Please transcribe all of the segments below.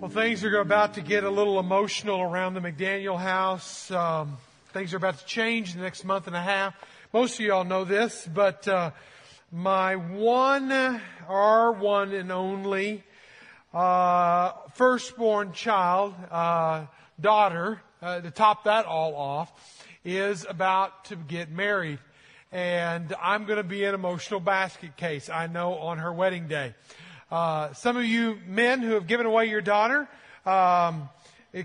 Well, things are about to get a little emotional around the McDaniel house. Um, things are about to change in the next month and a half. Most of y'all know this, but uh, my one, our one and only uh, firstborn child, uh, daughter, uh, to top that all off, is about to get married. And I'm going to be an emotional basket case, I know, on her wedding day. Uh, some of you men who have given away your daughter, um,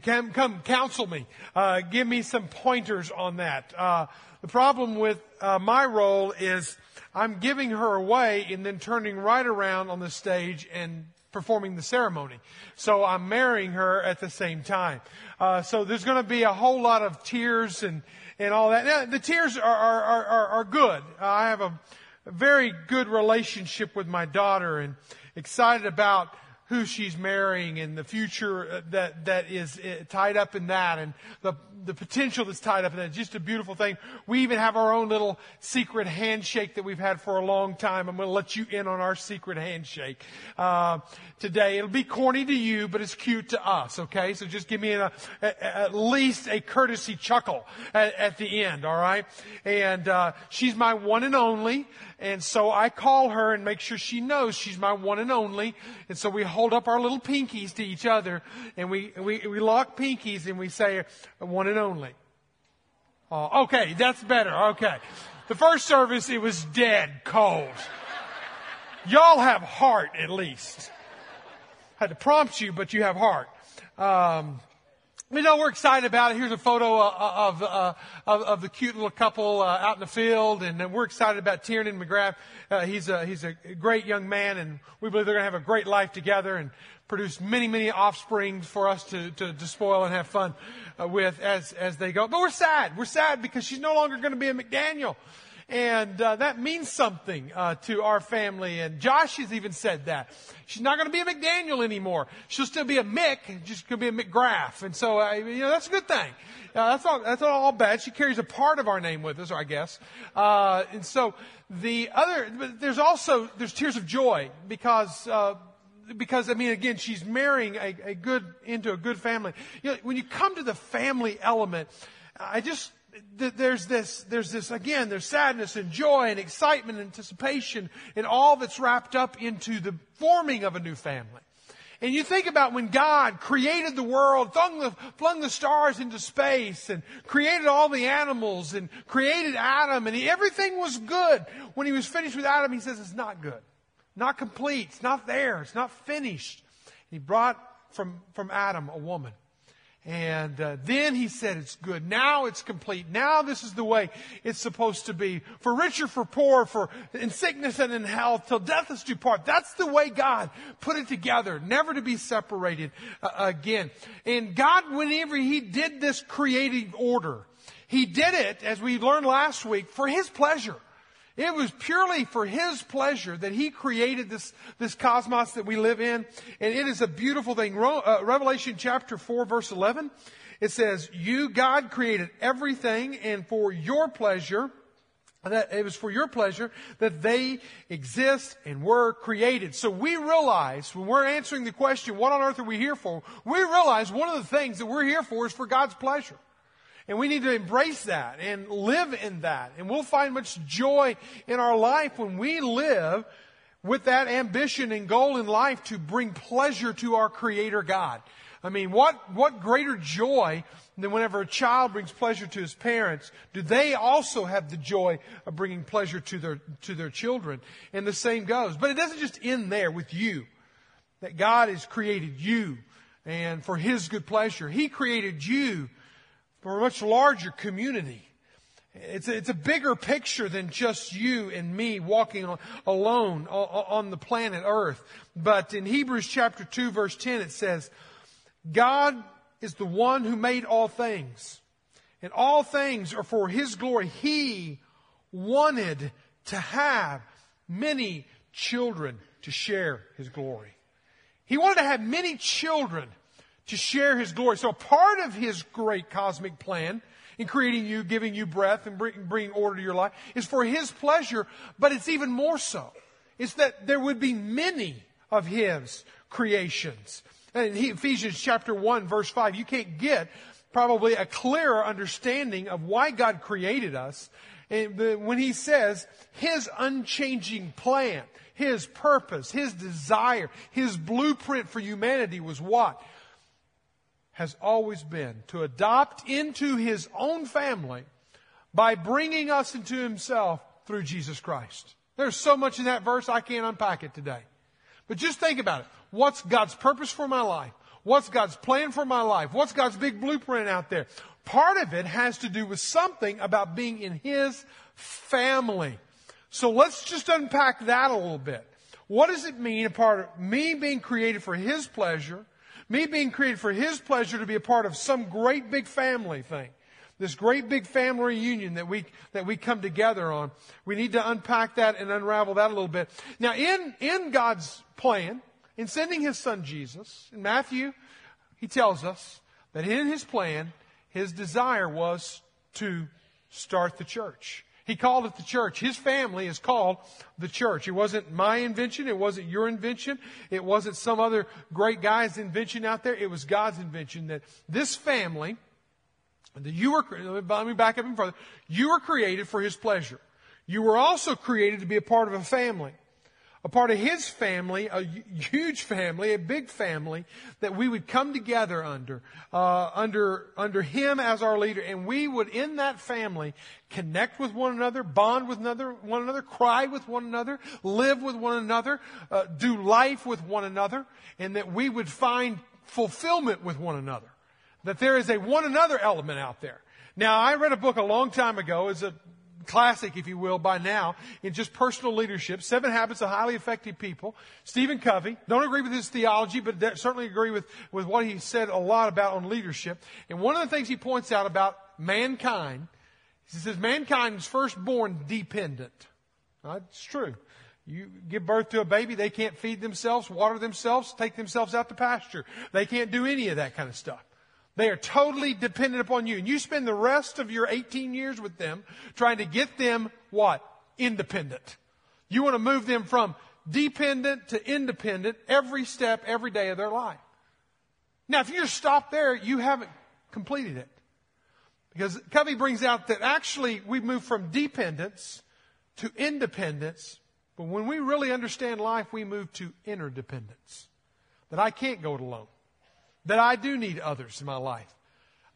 can come counsel me. Uh, give me some pointers on that. Uh, the problem with uh, my role is I'm giving her away and then turning right around on the stage and performing the ceremony. So I'm marrying her at the same time. Uh, so there's going to be a whole lot of tears and and all that. Now, the tears are are are, are good. I have a, a very good relationship with my daughter and excited about who she's marrying and the future uh, that, that is uh, tied up in that and the, the potential that's tied up in that. It's Just a beautiful thing. We even have our own little secret handshake that we've had for a long time. I'm going to let you in on our secret handshake uh, today. It'll be corny to you, but it's cute to us. Okay, so just give me a, a, at least a courtesy chuckle at, at the end. All right, and uh, she's my one and only. And so I call her and make sure she knows she's my one and only. And so we hold up our little pinkies to each other and we, we, we lock pinkies and we say one and only. Oh, okay, that's better. Okay. The first service, it was dead cold. Y'all have heart at least. I had to prompt you, but you have heart. Um, we know we're excited about it. Here's a photo uh, uh, of, uh, of, of, the cute little couple out in the field, and we're excited about Tiernan McGrath. Uh, he's, a, he's a great young man, and we believe they're going to have a great life together and produce many, many offspring for us to, to, to spoil and have fun with as, as they go. But we're sad. We're sad because she's no longer going to be a McDaniel. And uh, that means something uh, to our family. And Josh has even said that. She's not going to be a McDaniel anymore. She'll still be a Mick, just going to be a McGrath. And so, uh, you know, that's a good thing. Uh, that's not that's not all bad. She carries a part of our name with us, I guess. Uh, and so the other, but there's also there's tears of joy because uh, because I mean, again, she's marrying a, a, good into a good family. You know, when you come to the family element, I just there's this, there's this, again, there's sadness and joy and excitement and anticipation and all that's wrapped up into the forming of a new family. And you think about when God created the world, flung the, flung the stars into space and created all the animals and created Adam and he, everything was good. When he was finished with Adam, he says it's not good. Not complete. It's not there. It's not finished. He brought from, from Adam a woman. And uh, then he said, It's good. Now it's complete. Now this is the way it's supposed to be. For rich or for poor, for in sickness and in health, till death us do part. That's the way God put it together, never to be separated uh, again. And God, whenever He did this creative order, He did it, as we learned last week, for His pleasure. It was purely for His pleasure that He created this, this cosmos that we live in. And it is a beautiful thing. Uh, Revelation chapter 4 verse 11, it says, you, God, created everything and for your pleasure, that it was for your pleasure that they exist and were created. So we realize when we're answering the question, what on earth are we here for? We realize one of the things that we're here for is for God's pleasure. And we need to embrace that and live in that. And we'll find much joy in our life when we live with that ambition and goal in life to bring pleasure to our Creator God. I mean, what, what greater joy than whenever a child brings pleasure to his parents, do they also have the joy of bringing pleasure to their, to their children? And the same goes. But it doesn't just end there with you. That God has created you and for His good pleasure. He created you for a much larger community. It's a, it's a bigger picture than just you and me walking on, alone on the planet Earth. But in Hebrews chapter 2 verse 10 it says, God is the one who made all things. And all things are for His glory. He wanted to have many children to share His glory. He wanted to have many children to share His glory. So part of His great cosmic plan in creating you, giving you breath, and bringing order to your life is for His pleasure, but it's even more so. It's that there would be many of His creations. And in Ephesians chapter 1 verse 5, you can't get probably a clearer understanding of why God created us when he says his unchanging plan, his purpose, his desire, his blueprint for humanity was what? Has always been to adopt into his own family by bringing us into himself through Jesus Christ. There's so much in that verse, I can't unpack it today. But just think about it. What's God's purpose for my life? What's God's plan for my life? What's God's big blueprint out there? Part of it has to do with something about being in His family. So let's just unpack that a little bit. What does it mean, a part of me being created for His pleasure, me being created for His pleasure to be a part of some great big family thing? This great big family reunion that we, that we come together on. We need to unpack that and unravel that a little bit. Now, in, in God's plan, in sending His Son Jesus, in Matthew, He tells us that in His plan, His desire was to start the church. He called it the church. His family is called the church. It wasn't my invention. It wasn't your invention. It wasn't some other great guy's invention out there. It was God's invention that this family, that you were, let me back up even further. You were created for His pleasure. You were also created to be a part of a family a part of his family, a huge family, a big family that we would come together under, uh, under, under him as our leader, and we would in that family connect with one another, bond with another, one another, cry with one another, live with one another, uh, do life with one another, and that we would find fulfillment with one another. That there is a one another element out there. Now, I read a book a long time ago. It's a classic, if you will, by now in just personal leadership. Seven Habits of Highly Effective People. Stephen Covey. Don't agree with his theology, but certainly agree with, with what he said a lot about on leadership. And one of the things he points out about mankind, he says mankind is first born dependent. That's true. You give birth to a baby, they can't feed themselves, water themselves, take themselves out to pasture. They can't do any of that kind of stuff. They are totally dependent upon you. And you spend the rest of your 18 years with them trying to get them what? Independent. You want to move them from dependent to independent every step, every day of their life. Now, if you just stop there, you haven't completed it. Because Covey brings out that actually we move from dependence to independence, but when we really understand life, we move to interdependence. That I can't go it alone that I do need others in my life.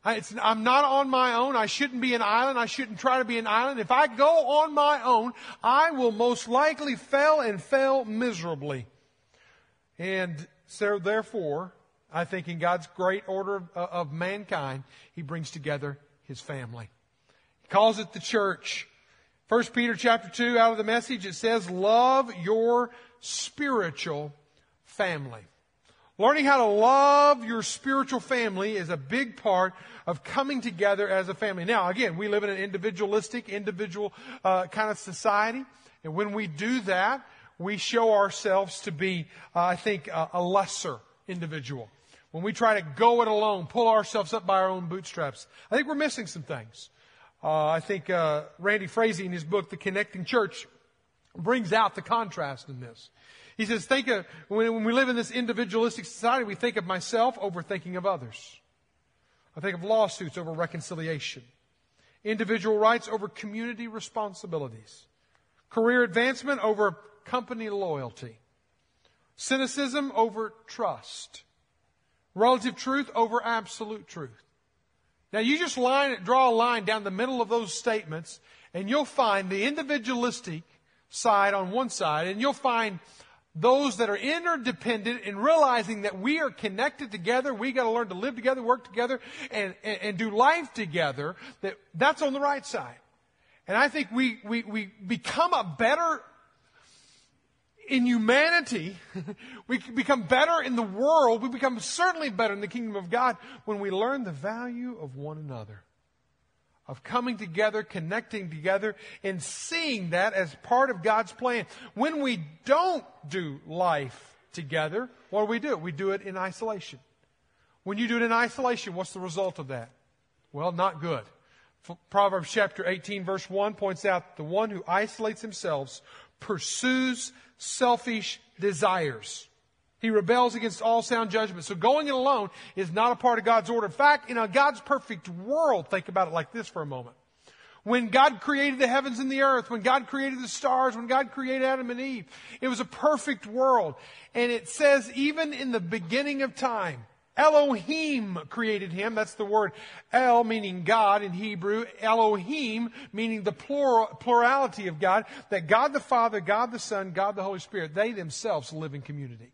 I, am not on my own. I shouldn't be an island. I shouldn't try to be an island. If I go on my own, I will most likely fail and fail miserably. And so therefore, I think in God's great order of, uh, of mankind, He brings together His family. He calls it the church. First Peter chapter 2 out of the message, it says, love your spiritual family. Learning how to love your spiritual family is a big part of coming together as a family. Now, again, we live in an individualistic, individual uh, kind of society, and when we do that, we show ourselves to be, uh, I think, uh, a lesser individual. When we try to go it alone, pull ourselves up by our own bootstraps, I think we're missing some things. Uh, I think uh, Randy Frazee, in his book, The Connecting Church, brings out the contrast in this. He says, think of, when, we live in this individualistic society, we think of myself over thinking of others. I think of lawsuits over reconciliation. Individual rights over community responsibilities. Career advancement over company loyalty. Cynicism over trust. Relative truth over absolute truth. Now you just line, draw a line down the middle of those statements and you'll find the individualistic side on one side and you'll find those that are interdependent and realizing that we are connected together, we got to learn to live together, work together, and, and, and, do life together, that, that's on the right side. And I think we, we, we become a better in humanity, we become better in the world, we become certainly better in the kingdom of God when we learn the value of one another of coming together, connecting together, and seeing that as part of God's plan. When we don't do life together, what do we do? We do it in isolation. When you do it in isolation, what's the result of that? Well, not good. Proverbs chapter 18 verse 1 points out the one who isolates himself pursues selfish desires. He rebels against all sound judgment. So going it alone is not a part of God's order. In fact, in a God's perfect world, think about it like this for a moment. When God created the heavens and the earth, when God created the stars, when God created Adam and Eve, it was a perfect world. And it says even in the beginning of time, Elohim created him. That's the word El meaning God in Hebrew. Elohim meaning the plural, plurality of God. That God the Father, God the Son, God the Holy Spirit, they themselves live in community.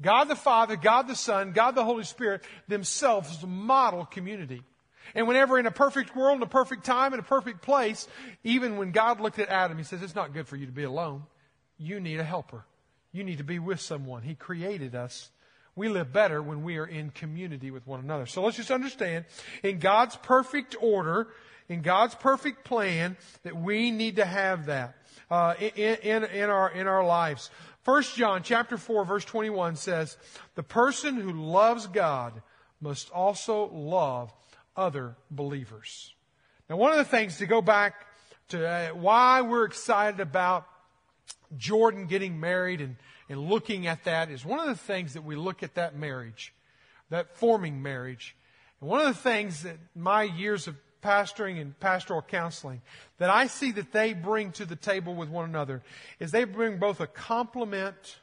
God the Father, God the Son, God the Holy Spirit themselves model community. And whenever in a perfect world, in a perfect time, in a perfect place, even when God looked at Adam, he says, it's not good for you to be alone. You need a helper. You need to be with someone. He created us. We live better when we are in community with one another. So let's just understand, in God's perfect order, in God's perfect plan, that we need to have that uh, in, in, in, our, in our lives. 1 John chapter 4 verse 21 says, the person who loves God must also love other believers. Now one of the things to go back to uh, why we're excited about Jordan getting married and, and looking at that is one of the things that we look at that marriage, that forming marriage. And one of the things that my years of pastoring and pastoral counseling that I see that they bring to the table with one another is they bring both a compliment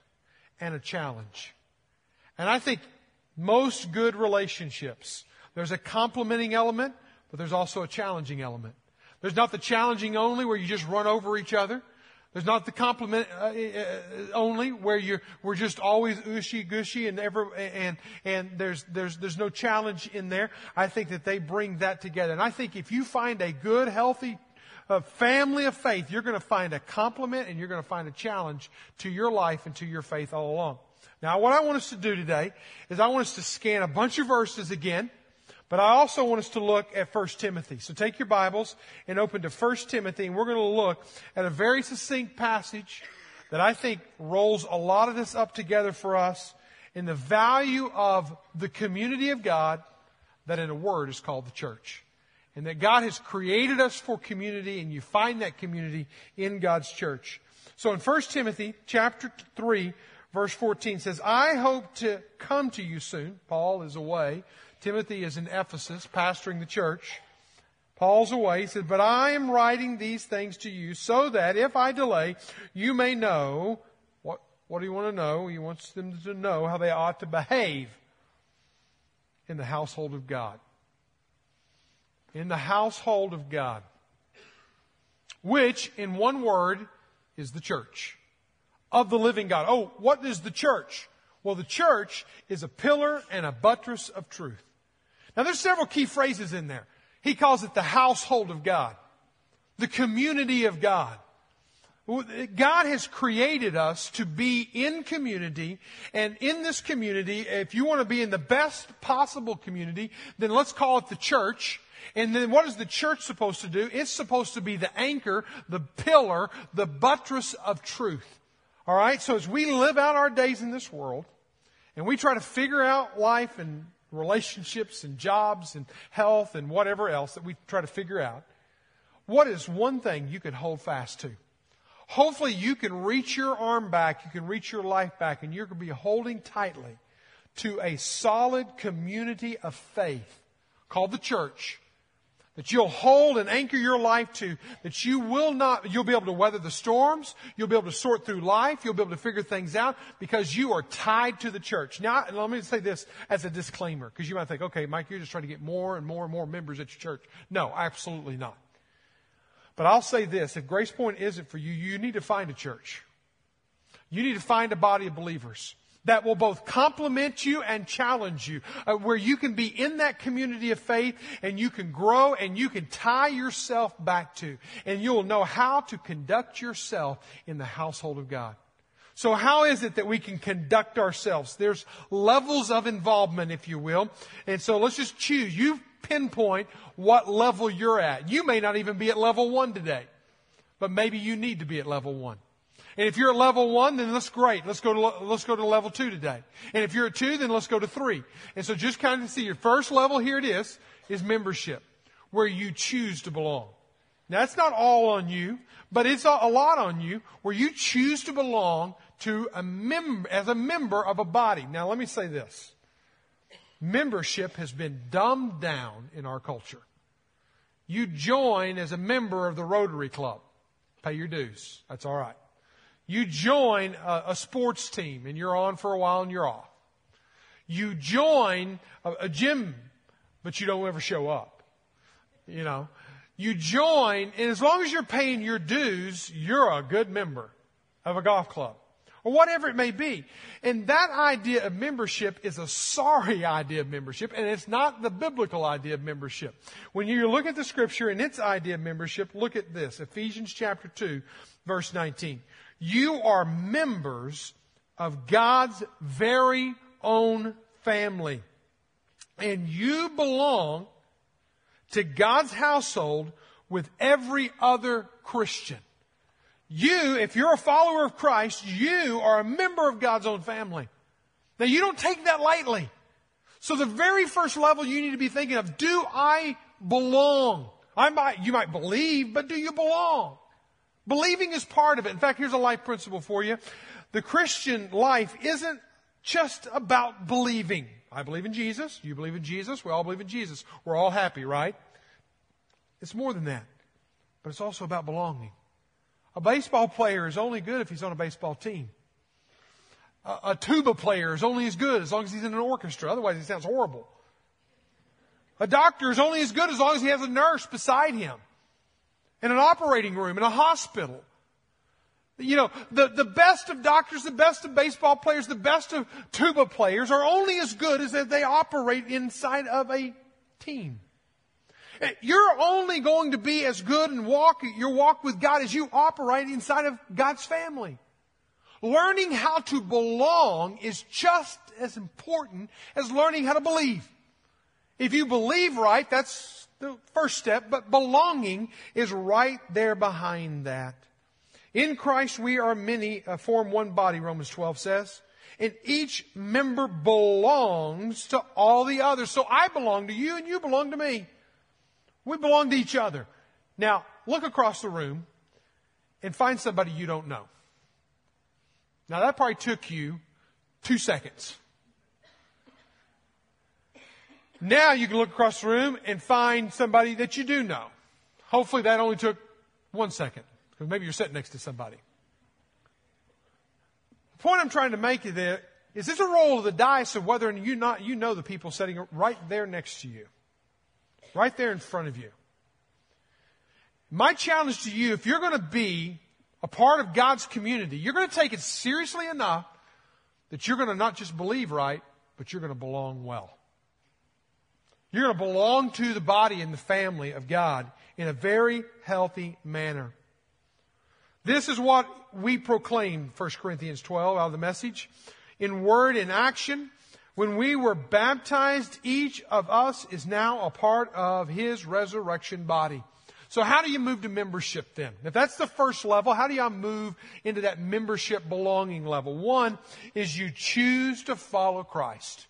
and a challenge. And I think most good relationships, there's a complimenting element, but there's also a challenging element. There's not the challenging only where you just run over each other. There's not the compliment uh, uh, only where you're we're just always ushy gushy and ever and and there's there's there's no challenge in there. I think that they bring that together, and I think if you find a good, healthy uh, family of faith, you're going to find a compliment and you're going to find a challenge to your life and to your faith all along. Now, what I want us to do today is I want us to scan a bunch of verses again. But I also want us to look at 1 Timothy. So take your Bibles and open to 1 Timothy, and we're going to look at a very succinct passage that I think rolls a lot of this up together for us in the value of the community of God that in a word is called the church. And that God has created us for community, and you find that community in God's church. So in 1 Timothy chapter 3, verse 14 says, I hope to come to you soon. Paul is away Timothy is in Ephesus, pastoring the church. Paul's away. He said, But I am writing these things to you so that if I delay, you may know. What, what do you want to know? He wants them to know how they ought to behave in the household of God. In the household of God. Which, in one word, is the church of the living God. Oh, what is the church? Well, the church is a pillar and a buttress of truth. Now there's several key phrases in there. He calls it the household of God, the community of God. God has created us to be in community, and in this community, if you want to be in the best possible community, then let's call it the church. And then what is the church supposed to do? It's supposed to be the anchor, the pillar, the buttress of truth. Alright? So as we live out our days in this world, and we try to figure out life and relationships and jobs and health and whatever else that we try to figure out, what is one thing you can hold fast to? Hopefully you can reach your arm back, you can reach your life back, and you're going to be holding tightly to a solid community of faith called the church that you'll hold and anchor your life to, that you will not, you'll be able to weather the storms, you'll be able to sort through life, you'll be able to figure things out because you are tied to the church. Now, let me say this as a disclaimer, because you might think, okay, Mike, you're just trying to get more and more and more members at your church. No, absolutely not. But I'll say this, if Grace Point isn't for you, you need to find a church. You need to find a body of believers that will both complement you and challenge you, uh, where you can be in that community of faith and you can grow and you can tie yourself back to, and you'll know how to conduct yourself in the household of God. So how is it that we can conduct ourselves? There's levels of involvement, if you will. And so let's just choose. You pinpoint what level you're at. You may not even be at level one today, but maybe you need to be at level one. And if you're at level one, then that's great. Let's go to, let's go to level two today. And if you're at two, then let's go to three. And so just kind of see your first level, here it is, is membership, where you choose to belong. Now that's not all on you, but it's a lot on you, where you choose to belong to a member, as a member of a body. Now let me say this. Membership has been dumbed down in our culture. You join as a member of the Rotary Club. Pay your dues. That's all right. You join a, a sports team and you're on for a while and you're off. You join a, a gym, but you don't ever show up. You know, you join, and as long as you're paying your dues, you're a good member of a golf club or whatever it may be. And that idea of membership is a sorry idea of membership, and it's not the biblical idea of membership. When you look at the scripture and its idea of membership, look at this Ephesians chapter 2, verse 19. You are members of God's very own family, and you belong to God's household with every other Christian. You, if you're a follower of Christ, you are a member of God's own family. Now you don't take that lightly. So the very first level you need to be thinking of, do I belong? I might, you might believe, but do you belong? Believing is part of it. In fact, here's a life principle for you. The Christian life isn't just about believing. I believe in Jesus. You believe in Jesus. We all believe in Jesus. We're all happy, right? It's more than that. But it's also about belonging. A baseball player is only good if he's on a baseball team. A, a tuba player is only as good as long as he's in an orchestra. Otherwise, he sounds horrible. A doctor is only as good as long as he has a nurse beside him in an operating room, in a hospital. You know, the, the best of doctors, the best of baseball players, the best of tuba players are only as good as if they operate inside of a team. You're only going to be as good and walk your walk with God as you operate inside of God's family. Learning how to belong is just as important as learning how to believe. If you believe right, that's the first step, but belonging is right there behind that. In Christ we are many, uh, form one body, Romans 12 says. And each member belongs to all the others. So I belong to you and you belong to me. We belong to each other. Now, look across the room and find somebody you don't know. Now, that probably took you two seconds. Now you can look across the room and find somebody that you do know. Hopefully that only took one second, because maybe you're sitting next to somebody. The point I'm trying to make is that is this a roll of the dice of whether you not you know the people sitting right there next to you right there in front of you. My challenge to you, if you're going to be a part of God's community, you're going to take it seriously enough that you're going to not just believe right, but you're going to belong well. You're going to belong to the body and the family of God in a very healthy manner. This is what we proclaim, 1 Corinthians 12 out of the message. In word and action, when we were baptized, each of us is now a part of his resurrection body. So how do you move to membership then? If that's the first level, how do y'all move into that membership belonging level? One is you choose to follow Christ.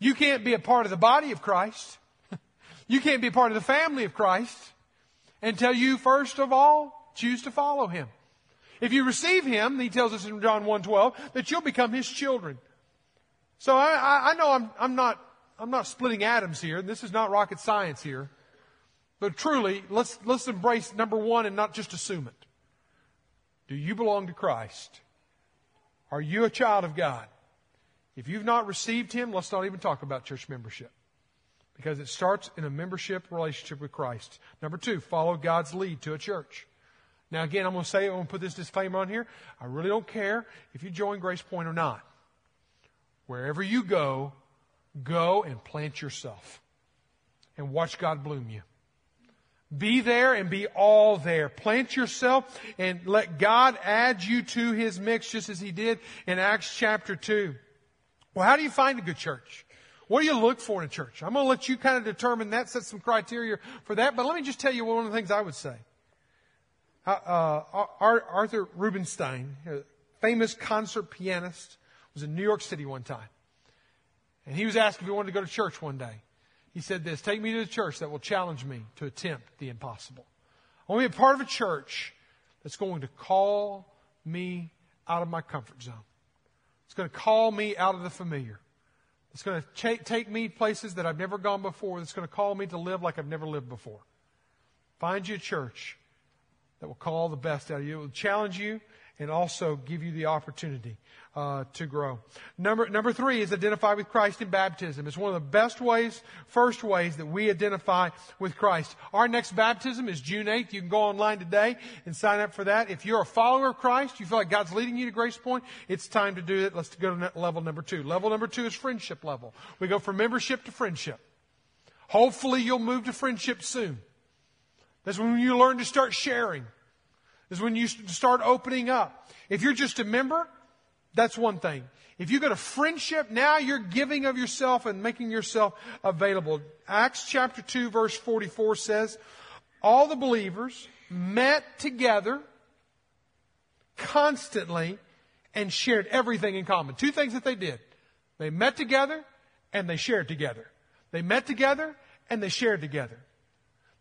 You can't be a part of the body of Christ. You can't be a part of the family of Christ until you first of all choose to follow Him. If you receive Him, He tells us in John 1.12, that you'll become His children. So I, I know I'm, I'm, not, I'm not splitting atoms here. This is not rocket science here. But truly, let's, let's embrace number one and not just assume it. Do you belong to Christ? Are you a child of God? If you've not received Him, let's not even talk about church membership. Because it starts in a membership relationship with Christ. Number two, follow God's lead to a church. Now again, I'm going to say, I'm going to put this disclaimer on here. I really don't care if you join Grace Point or not. Wherever you go, go and plant yourself and watch God bloom you. Be there and be all there. Plant yourself and let God add you to his mix just as he did in Acts chapter 2. Well, how do you find a good church? What do you look for in a church? I'm going to let you kind of determine that, set some criteria for that, but let me just tell you one of the things I would say. Uh, uh, Arthur Rubinstein, famous concert pianist, was in New York City one time. And he was asked if he wanted to go to church one day. He said this, take me to the church that will challenge me to attempt the impossible. I want to be a part of a church that's going to call me out of my comfort zone. It's going to call me out of the familiar. It's going to take me places that I've never gone before. It's going to call me to live like I've never lived before. Find you a church that will call the best out of you. It will challenge you and also give you the opportunity uh, to grow. Number number three is identify with Christ in baptism. It's one of the best ways, first ways that we identify with Christ. Our next baptism is June 8th. You can go online today and sign up for that. If you're a follower of Christ, you feel like God's leading you to Grace Point, it's time to do it. Let's go to level number two. Level number two is friendship level. We go from membership to friendship. Hopefully you'll move to friendship soon. That's when you learn to start sharing is when you start opening up. If you're just a member, that's one thing. If you go to friendship, now you're giving of yourself and making yourself available. Acts chapter 2 verse 44 says, all the believers met together constantly and shared everything in common. Two things that they did. They met together and they shared together. They met together and they shared together.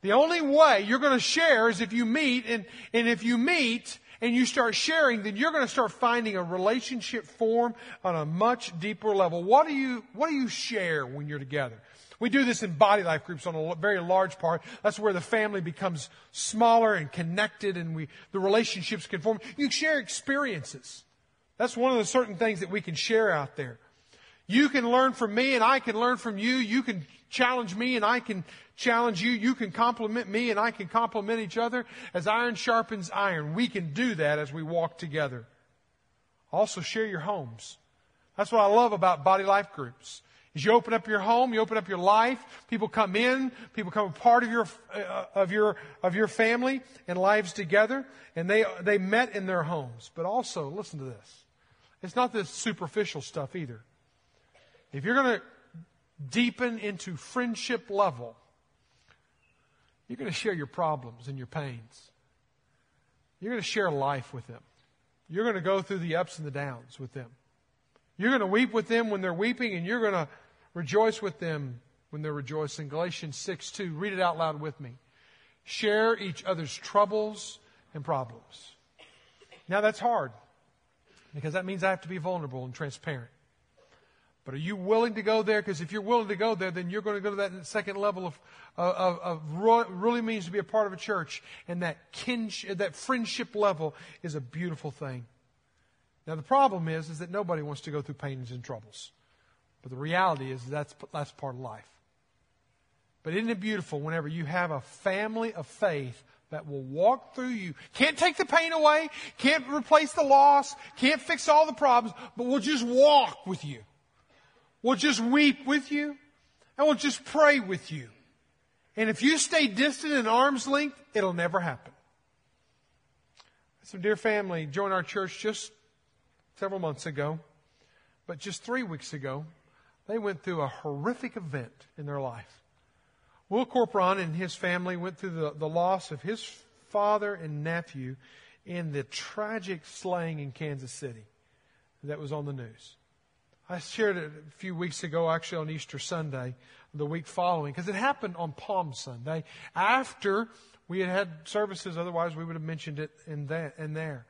The only way you're going to share is if you meet, and, and if you meet and you start sharing, then you're going to start finding a relationship form on a much deeper level. What do you, what do you share when you're together? We do this in body life groups on a very large part. That's where the family becomes smaller and connected and we, the relationships can form. You share experiences. That's one of the certain things that we can share out there. You can learn from me and I can learn from you. You can challenge me and I can challenge you. You can compliment me and I can compliment each other as iron sharpens iron. We can do that as we walk together. Also share your homes. That's what I love about body life groups. Is you open up your home, you open up your life, people come in, people become a part of your, uh, of your, of your family and lives together, and they, they met in their homes. But also, listen to this. It's not this superficial stuff either. If you're going to deepen into friendship level, you're going to share your problems and your pains. You're going to share life with them. You're going to go through the ups and the downs with them. You're going to weep with them when they're weeping, and you're going to rejoice with them when they're rejoicing. Galatians 6 2. Read it out loud with me. Share each other's troubles and problems. Now that's hard because that means I have to be vulnerable and transparent. But are you willing to go there? Because if you're willing to go there, then you're going to go to that second level of, of, of really means to be a part of a church. And that kinship, that friendship level is a beautiful thing. Now the problem is, is that nobody wants to go through pains and troubles. But the reality is that's, that's part of life. But isn't it beautiful whenever you have a family of faith that will walk through you. Can't take the pain away, can't replace the loss, can't fix all the problems, but will just walk with you. We'll just weep with you and we'll just pray with you. And if you stay distant in arm's length, it'll never happen. Some dear family joined our church just several months ago, but just three weeks ago, they went through a horrific event in their life. Will Corporon and his family went through the, the loss of his father and nephew in the tragic slaying in Kansas City that was on the news. I shared it a few weeks ago, actually on Easter Sunday, the week following, because it happened on Palm Sunday after we had had services. Otherwise, we would have mentioned it in, that, in there.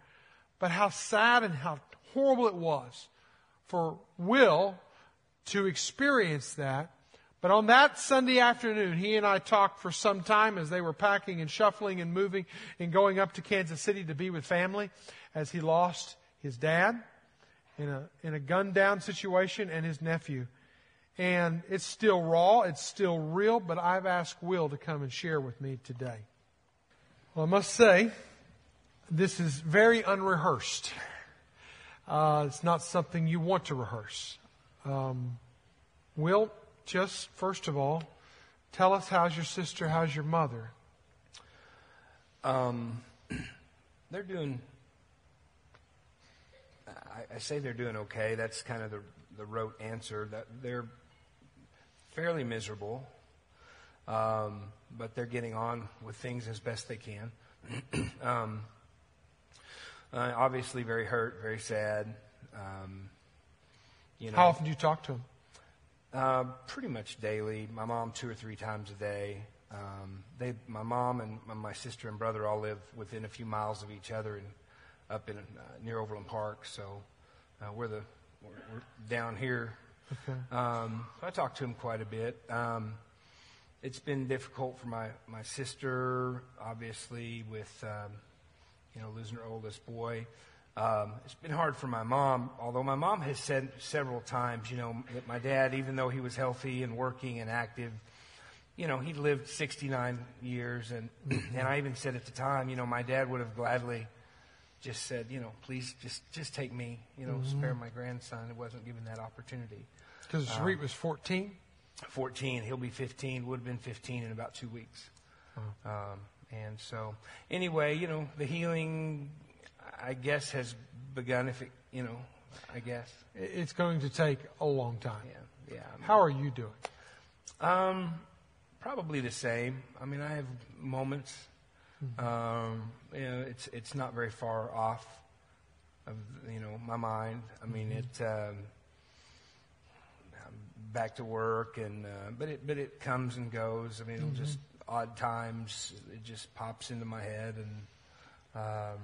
But how sad and how horrible it was for Will to experience that. But on that Sunday afternoon, he and I talked for some time as they were packing and shuffling and moving and going up to Kansas City to be with family as he lost his dad in a, in a gunned down situation and his nephew. And it's still raw, it's still real, but I've asked Will to come and share with me today. Well, I must say, this is very unrehearsed. Uh, it's not something you want to rehearse. Um, Will, just first of all, tell us how's your sister, how's your mother? Um, they're doing I, I say they're doing okay. That's kind of the, the rote answer. That they're fairly miserable, um, but they're getting on with things as best they can. um, uh, obviously, very hurt, very sad. Um, you know, How often do you talk to them? Uh, pretty much daily. My mom two or three times a day. Um, they, my mom and my sister and brother all live within a few miles of each other, and up in uh, near Overland Park. So uh, we're the we're, we're down here. Okay. Um, so I talk to him quite a bit. Um, it's been difficult for my my sister, obviously, with um, you know losing her oldest boy. Um, it's been hard for my mom, although my mom has said several times, you know, that my dad, even though he was healthy and working and active, you know, he lived 69 years, and and I even said at the time, you know, my dad would have gladly just said, you know, please just just take me, you know, spare my grandson. It wasn't given that opportunity. Because Sarit was 14. 14, he'll be 15. Would have been 15 in about two weeks. Um, and so, anyway, you know, the healing, I guess, has begun. If it, you know, I guess, It's going to take a long time. yeah, yeah. How are you doing? Um, probably the same. I mean, I have moments. Um, you know, it's it's not very far off of you know my mind. I mean, it. Um, I'm back to work, and uh, but it but it comes and goes. I mean, it'll just odd times. It just pops into my head, and um,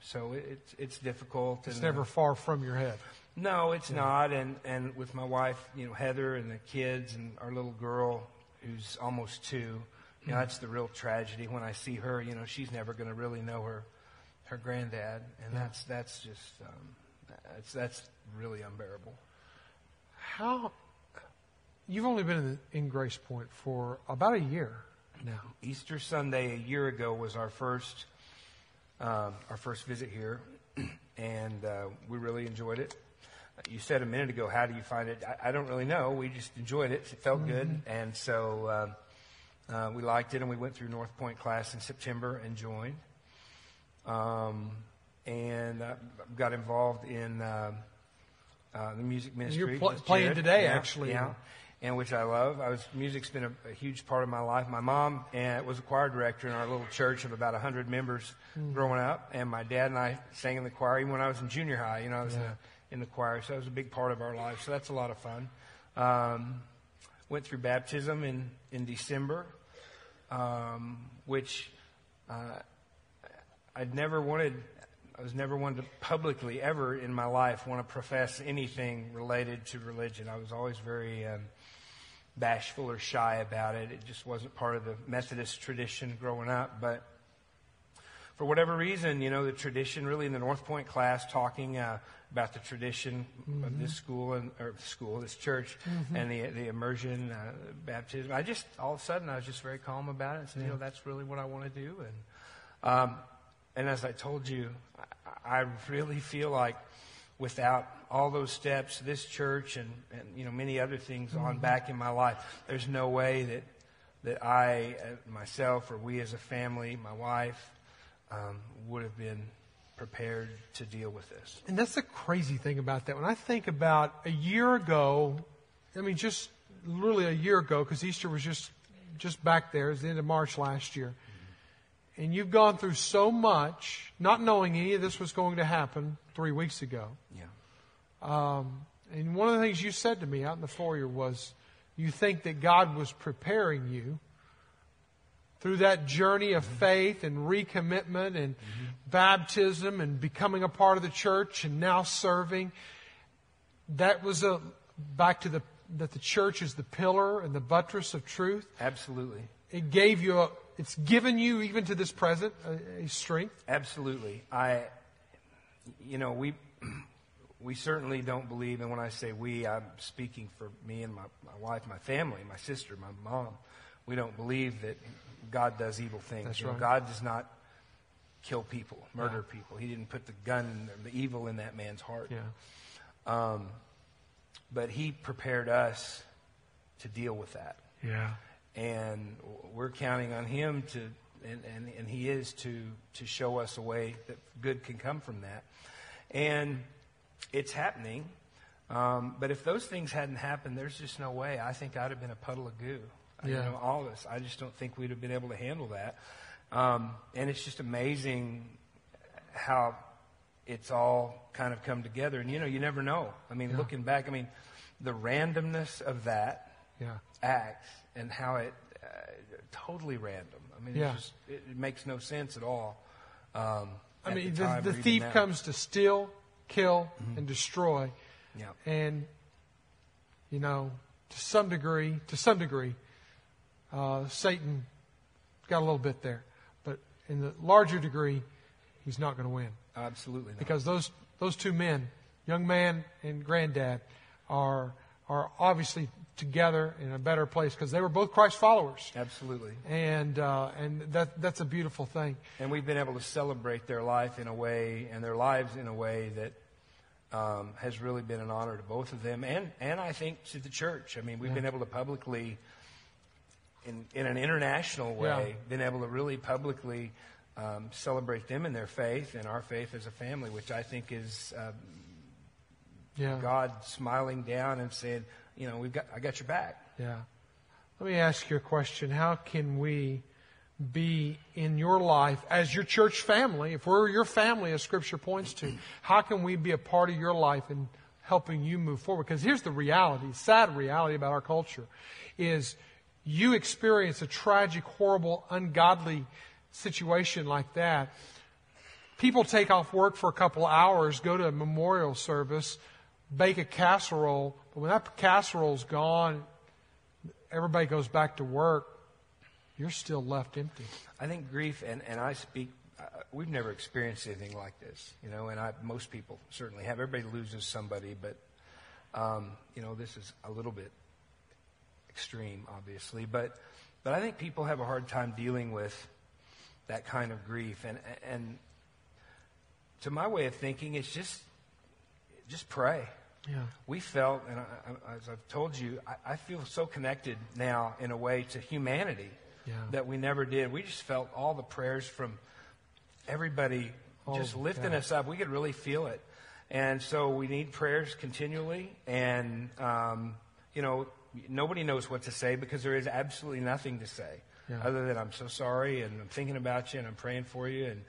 so it, it's it's difficult. It's and, uh, never far from your head. no, it's not. And and with my wife, you know, Heather and the kids and our little girl who's almost two, you know, that's the real tragedy. When I see her, you know, she's never going to really know her her granddad, and that's that's just um, that's that's really unbearable. How? You've only been in, in Grace Point for about a year now. Easter Sunday a year ago was our first um, our first visit here, and uh, we really enjoyed it. You said a minute ago, how do you find it? I, I don't really know. We just enjoyed it. It felt good, and so um, uh, we liked it. And we went through North Point class in September and joined, um, and uh, got involved in um uh, the music ministry. pl- playing today, Yeah, actually. Yeah and which I love. I was music's been a, a huge part of my life. My mom uh, was a choir director in our little church of about hundred members growing up, and my dad and I sang in the choir even when I was in junior high. You know, I was in, Yeah. the, in the choir, so that was a big part of our life. So that's a lot of fun. Um, went through baptism in in December, um, which uh, I'd never wanted. I was never one to publicly ever in my life want to profess anything related to religion. I was always very um, bashful or shy about it. It just wasn't part of the Methodist tradition growing up. But for whatever reason, you know, the tradition really in the North Point class talking uh, about the tradition of this school and or school, this church, and the the immersion uh, baptism. I just all of a sudden I was just very calm about it and said, you know, that's really what I want to do. And um, and as I told you, I, I really feel like without all those steps, this church and, and you know many other things on back in my life, there's no way that that I uh, myself or we as a family, my wife, um, would have been prepared to deal with this. And that's the crazy thing about that. When I think about a year ago, I mean, just literally a year ago, because Easter was just just back there, it was the end of March last year. And you've gone through so much, not knowing any of this was going to happen three weeks ago. Yeah. Um, and one of the things you said to me out in the foyer was, you think that God was preparing you through that journey of faith and recommitment and baptism and becoming a part of the church and now serving. That was a back to the that the church is the pillar and the buttress of truth. Absolutely. It gave you a, it's given you even to this present a, a strength. Absolutely. I, you know, we, we certainly don't believe, and when I say we, I'm speaking for me and my, my wife, my family, my sister, my mom. We don't believe that God does evil things. That's You know, right. God does not kill people, murder people. He didn't put the gun, the evil in that man's heart. Yeah. Um, but He prepared us to deal with that Yeah. and we're counting on him to and, and, and he is to to show us a way that good can come from that and it's happening um, but if those things hadn't happened there's just no way i think i'd have been a puddle of goo you Yeah. know all of us i just don't think we'd have been able to handle that um, and it's just amazing how it's all kind of come together and you know you never know i mean Yeah. looking back i mean the randomness of that Yeah. act and how it uh, totally random. I mean, Yeah. it's just, it, it makes no sense at all. Um, I at mean, the, the, the thief comes to steal, kill, and destroy. Yeah. And, you know, to some degree, to some degree, uh, Satan got a little bit there. But in the larger degree, he's not going to win. Absolutely not. Because those, those two men, young man and granddad, are, are obviously together in a better place because they were both Christ followers. Absolutely. And, uh, and that, that's a beautiful thing. And we've been able to celebrate their life in a way, and their lives in a way that um, has really been an honor to both of them, and and I think to the church. I mean, we've been able to publicly, in in an international way, Yeah. been able to really publicly um, celebrate them in their faith and our faith as a family, which I think is um, Yeah. God smiling down and saying, you know, we've got I got your back. Yeah. Let me ask you a question. How can we be in your life as your church family, if we're your family as scripture points to, how can we be a part of your life and helping you move forward? Because here's the reality, sad reality about our culture is you experience a tragic, horrible, ungodly situation like that. People take off work for a couple hours, go to a memorial service, bake a casserole, but when that casserole's gone, everybody goes back to work, you're still left empty. I think grief, and, and I speak, uh, we've never experienced anything like this, you know, and I, most people certainly have. Everybody loses somebody, but, um, you know, this is a little bit extreme, obviously. But, but I think people have a hard time dealing with that kind of grief. And, and to my way of thinking, it's just, just pray. Yeah. We felt, and I, I, as I've told you, I, I feel so connected now in a way to humanity Yeah. that we never did. We just felt all the prayers from everybody All just lifting that. us up. We could really feel it. And so we need prayers continually. And, um, you know, nobody knows what to say because there is absolutely nothing to say Yeah. other than I'm so sorry and I'm thinking about you and I'm praying for you. And,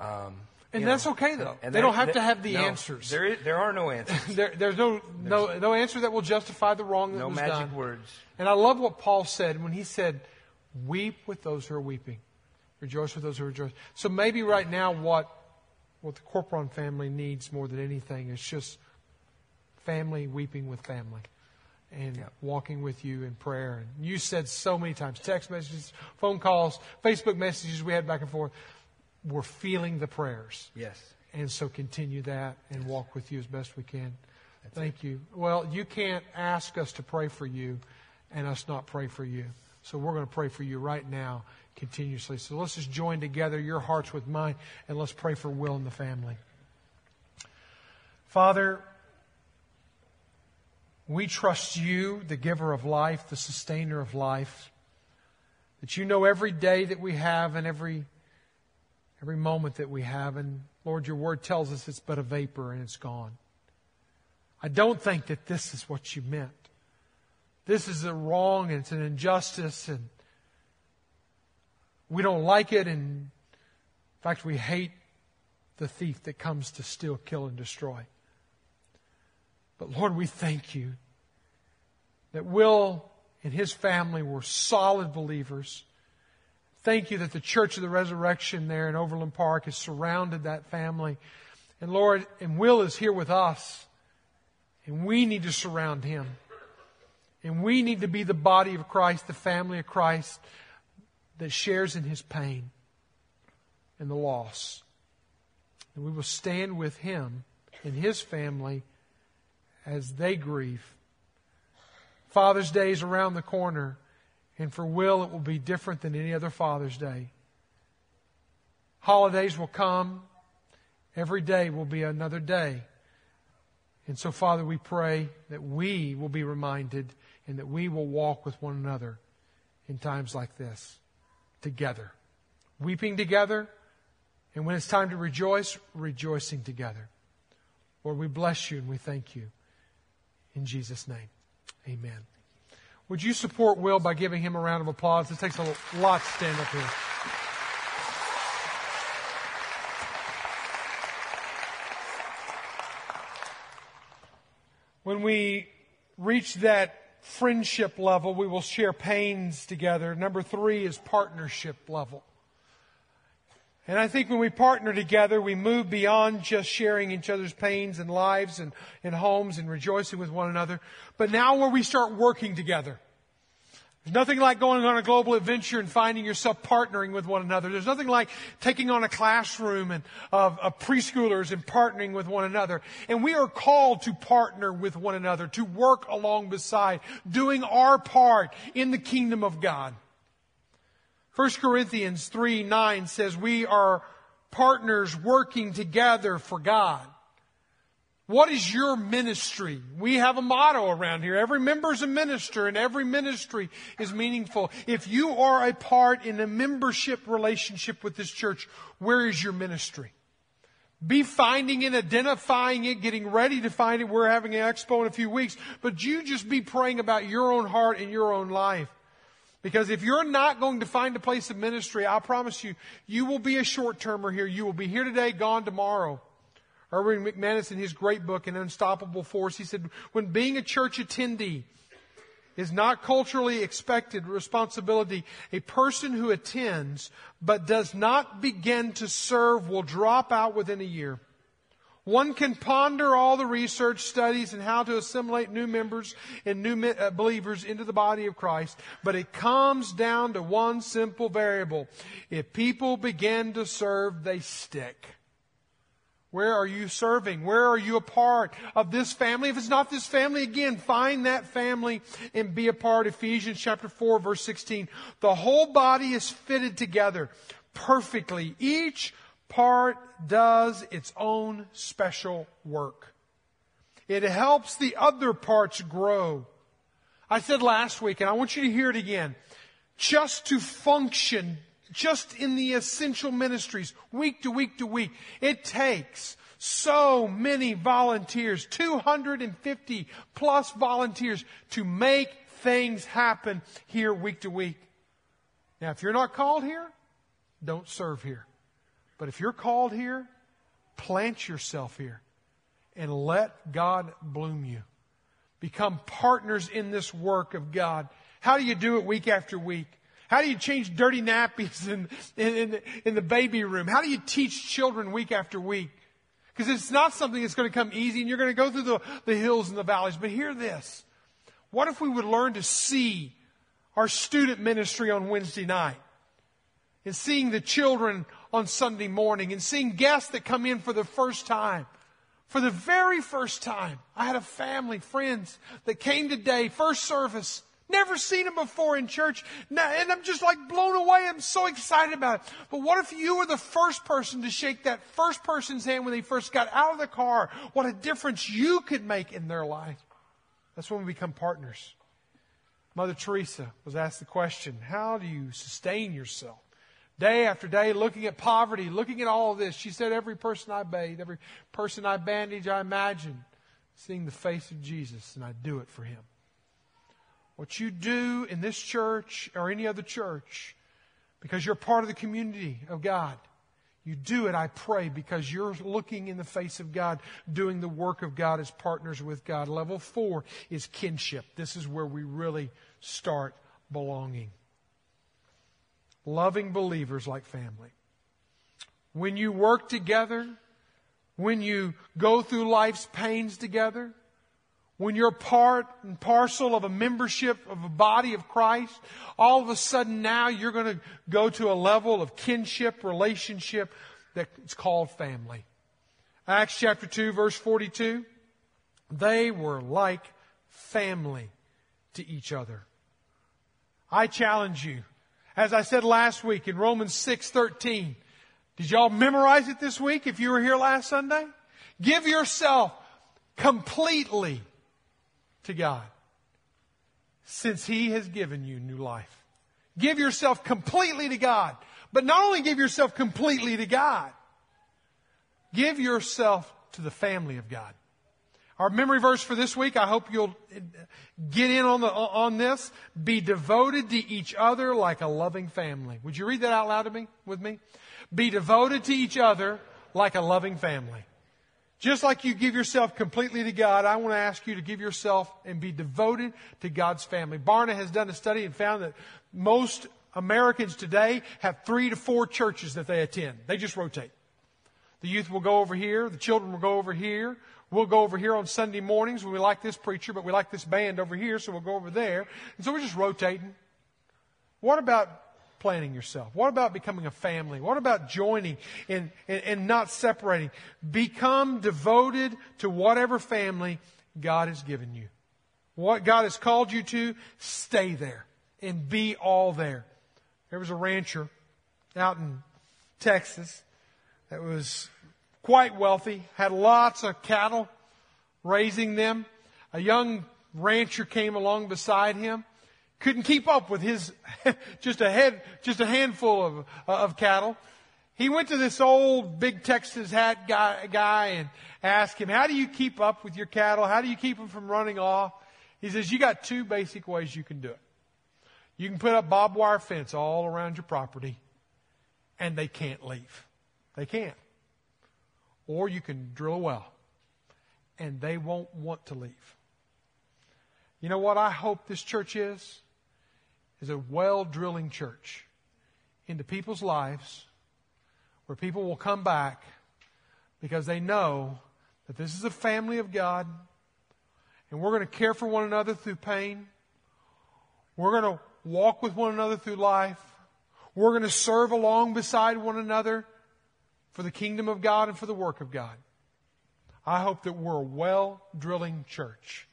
um, And you that's know, okay, though. and They don't have to have the no, answers. There, is, there are no answers. There, there's no, no, no answer that will justify the wrong that no was magic done. words. And I love what Paul said when he said, weep with those who are weeping. Rejoice with those who are rejoice. So maybe right now what, what the Corporon family needs more than anything is just family weeping with family and Yeah. walking with you in prayer. And you said so many times, text messages, phone calls, Facebook messages we had back and forth. We're feeling the prayers. Yes. And so continue that and walk with you as best we can. Thank you. Well, you can't ask us to pray for you and us not pray for you. So we're going to pray for you right now continuously. So let's just join together your hearts with mine and let's pray for Will and the family. Father, we trust you, the giver of life, the sustainer of life, that you know every day that we have and every every moment that we have. And Lord, your word tells us it's but a vapor and it's gone. I don't think that this is what you meant. This is a wrong and it's an injustice and we don't like it. And in fact, we hate the thief that comes to steal, kill, and destroy. But Lord, we thank you that Will and his family were solid believers. Thank you that the Church of the Resurrection there in Overland Park has surrounded that family. And Lord, and Will is here with us. And we need to surround him. And we need to be the body of Christ, the family of Christ that shares in his pain and the loss. And we will stand with him and his family as they grieve. Father's Day is around the corner, and for Will, it will be different than any other Father's Day. Holidays will come. Every day will be another day. And so, Father, we pray that we will be reminded and that we will walk with one another in times like this together, weeping together, and when it's time to rejoice, rejoicing together. Lord, we bless you and we thank you. In Jesus' name, amen. Would you support Will by giving him a round of applause? It takes a lot to stand up here. When we reach that friendship level, we will share pains together. Number three is partnership level. And I think when we partner together, we move beyond just sharing each other's pains and lives and, and homes and rejoicing with one another. But now where we start working together. There's nothing like going on a global adventure and finding yourself partnering with one another. There's nothing like taking on a classroom and, of, of preschoolers and partnering with one another. And we are called to partner with one another, to work along beside, doing our part in the kingdom of God. 1 Corinthians 3 9 says we are partners working together for God. What is your ministry? We have a motto around here. Every member is a minister and every ministry is meaningful. If you are a part in a membership relationship with this church, where is your ministry? Be finding it, identifying it, getting ready to find it. We're having an expo in a few weeks, but you just be praying about your own heart and your own life. Because if you're not going to find a place of ministry, I promise you, you will be a short termer here. You will be here today, gone tomorrow. Erwin McManus, in his great book, An Unstoppable Force, he said, when being a church attendee is not culturally expected responsibility, a person who attends but does not begin to serve will drop out within a year. One can ponder all the research studies and how to assimilate new members and new uh, believers into the body of Christ, but it comes down to one simple variable. If people begin to serve, they stick. Where are you serving? Where are you a part of this family? If it's not this family, again, find that family and be a part. Ephesians chapter 4 verse 16. The whole body is fitted together perfectly. Each part does its own special work. It helps the other parts grow. I said last week, and I want you to hear it again. Just to function just in the essential ministries, week to week to week, it takes so many volunteers, 250 plus volunteers to make things happen here week to week. Now, if you're not called here, don't serve here. But if you're called here, plant yourself here and let God bloom you. Become partners in this work of God. How do you do it week after week? How do you change dirty nappies in, in, in, the, in the baby room? How do you teach children week after week? Because it's not something that's going to come easy and you're going to go through the, the hills and the valleys. But hear this. What if we would learn to see our student ministry on Wednesday night? And seeing the children on Sunday morning and seeing guests that come in for the first time. For the very first time, I had a family, friends that came today, first service, Never seen him before in church. And I'm just like blown away. I'm so excited about it. But what if you were the first person to shake that first person's hand when they first got out of the car? What a difference you could make in their life. That's when we become partners. Mother Teresa was asked the question, how do you sustain yourself? Day after day, looking at poverty, looking at all of this. She said, every person I bathe, every person I bandage, I imagine seeing the face of Jesus, and I do it for him. What you do in this church or any other church, because you're part of the community of God, you do it, I pray, because you're looking in the face of God, doing the work of God as partners with God. Level four is kinship. This is where we really start belonging. Loving believers like family. When you work together, when you go through life's pains together, when you're part and parcel of a membership of a body of Christ, all of a sudden now you're going to go to a level of kinship, relationship that's called family. Acts chapter 2 verse 42. They were like family to each other. I challenge you. As I said last week in Romans 6:13, did y'all memorize it this week if you were here last Sunday? Give yourself completely to God since He has given you new life. Give yourself completely to God. But not only give yourself completely to God, give yourself to the family of God. Our memory verse for this week, I hope you'll get in on, the, on this. Be devoted to each other like a loving family. Would you read that out loud to me, with me? Be devoted to each other like a loving family. Just like you give yourself completely to God, I want to ask you to give yourself and be devoted to God's family. Barna has done a study and found that most Americans today have three to four churches that they attend. They just rotate. The youth will go over here. The children will go over here. We'll go over here on Sunday mornings when we like this preacher, but we like this band over here, so we'll go over there. And so we're just rotating. What about planning yourself? What about becoming a family? What about joining and, and, and not separating? Become devoted to whatever family God has given you. What God has called you to, stay there and be all there. There was a rancher out in Texas that was quite wealthy, had lots of cattle, raising them. A young rancher came along beside him, couldn't keep up with his just a head, just a handful of of cattle. He went to this old big Texas hat guy, guy and asked him, "How do you keep up with your cattle? How do you keep them from running off?" He says, "You got two basic ways you can do it. You can put up barbed wire fence all around your property, and they can't leave. They can't. Or you can drill a well, and they won't want to leave. You know what I hope this church is? Is a well drilling church into people's lives where people will come back because they know that this is a family of God and we're going to care for one another through pain. We're going to walk with one another through life. We're going to serve along beside one another for the kingdom of God and for the work of God. I hope that we're a well drilling church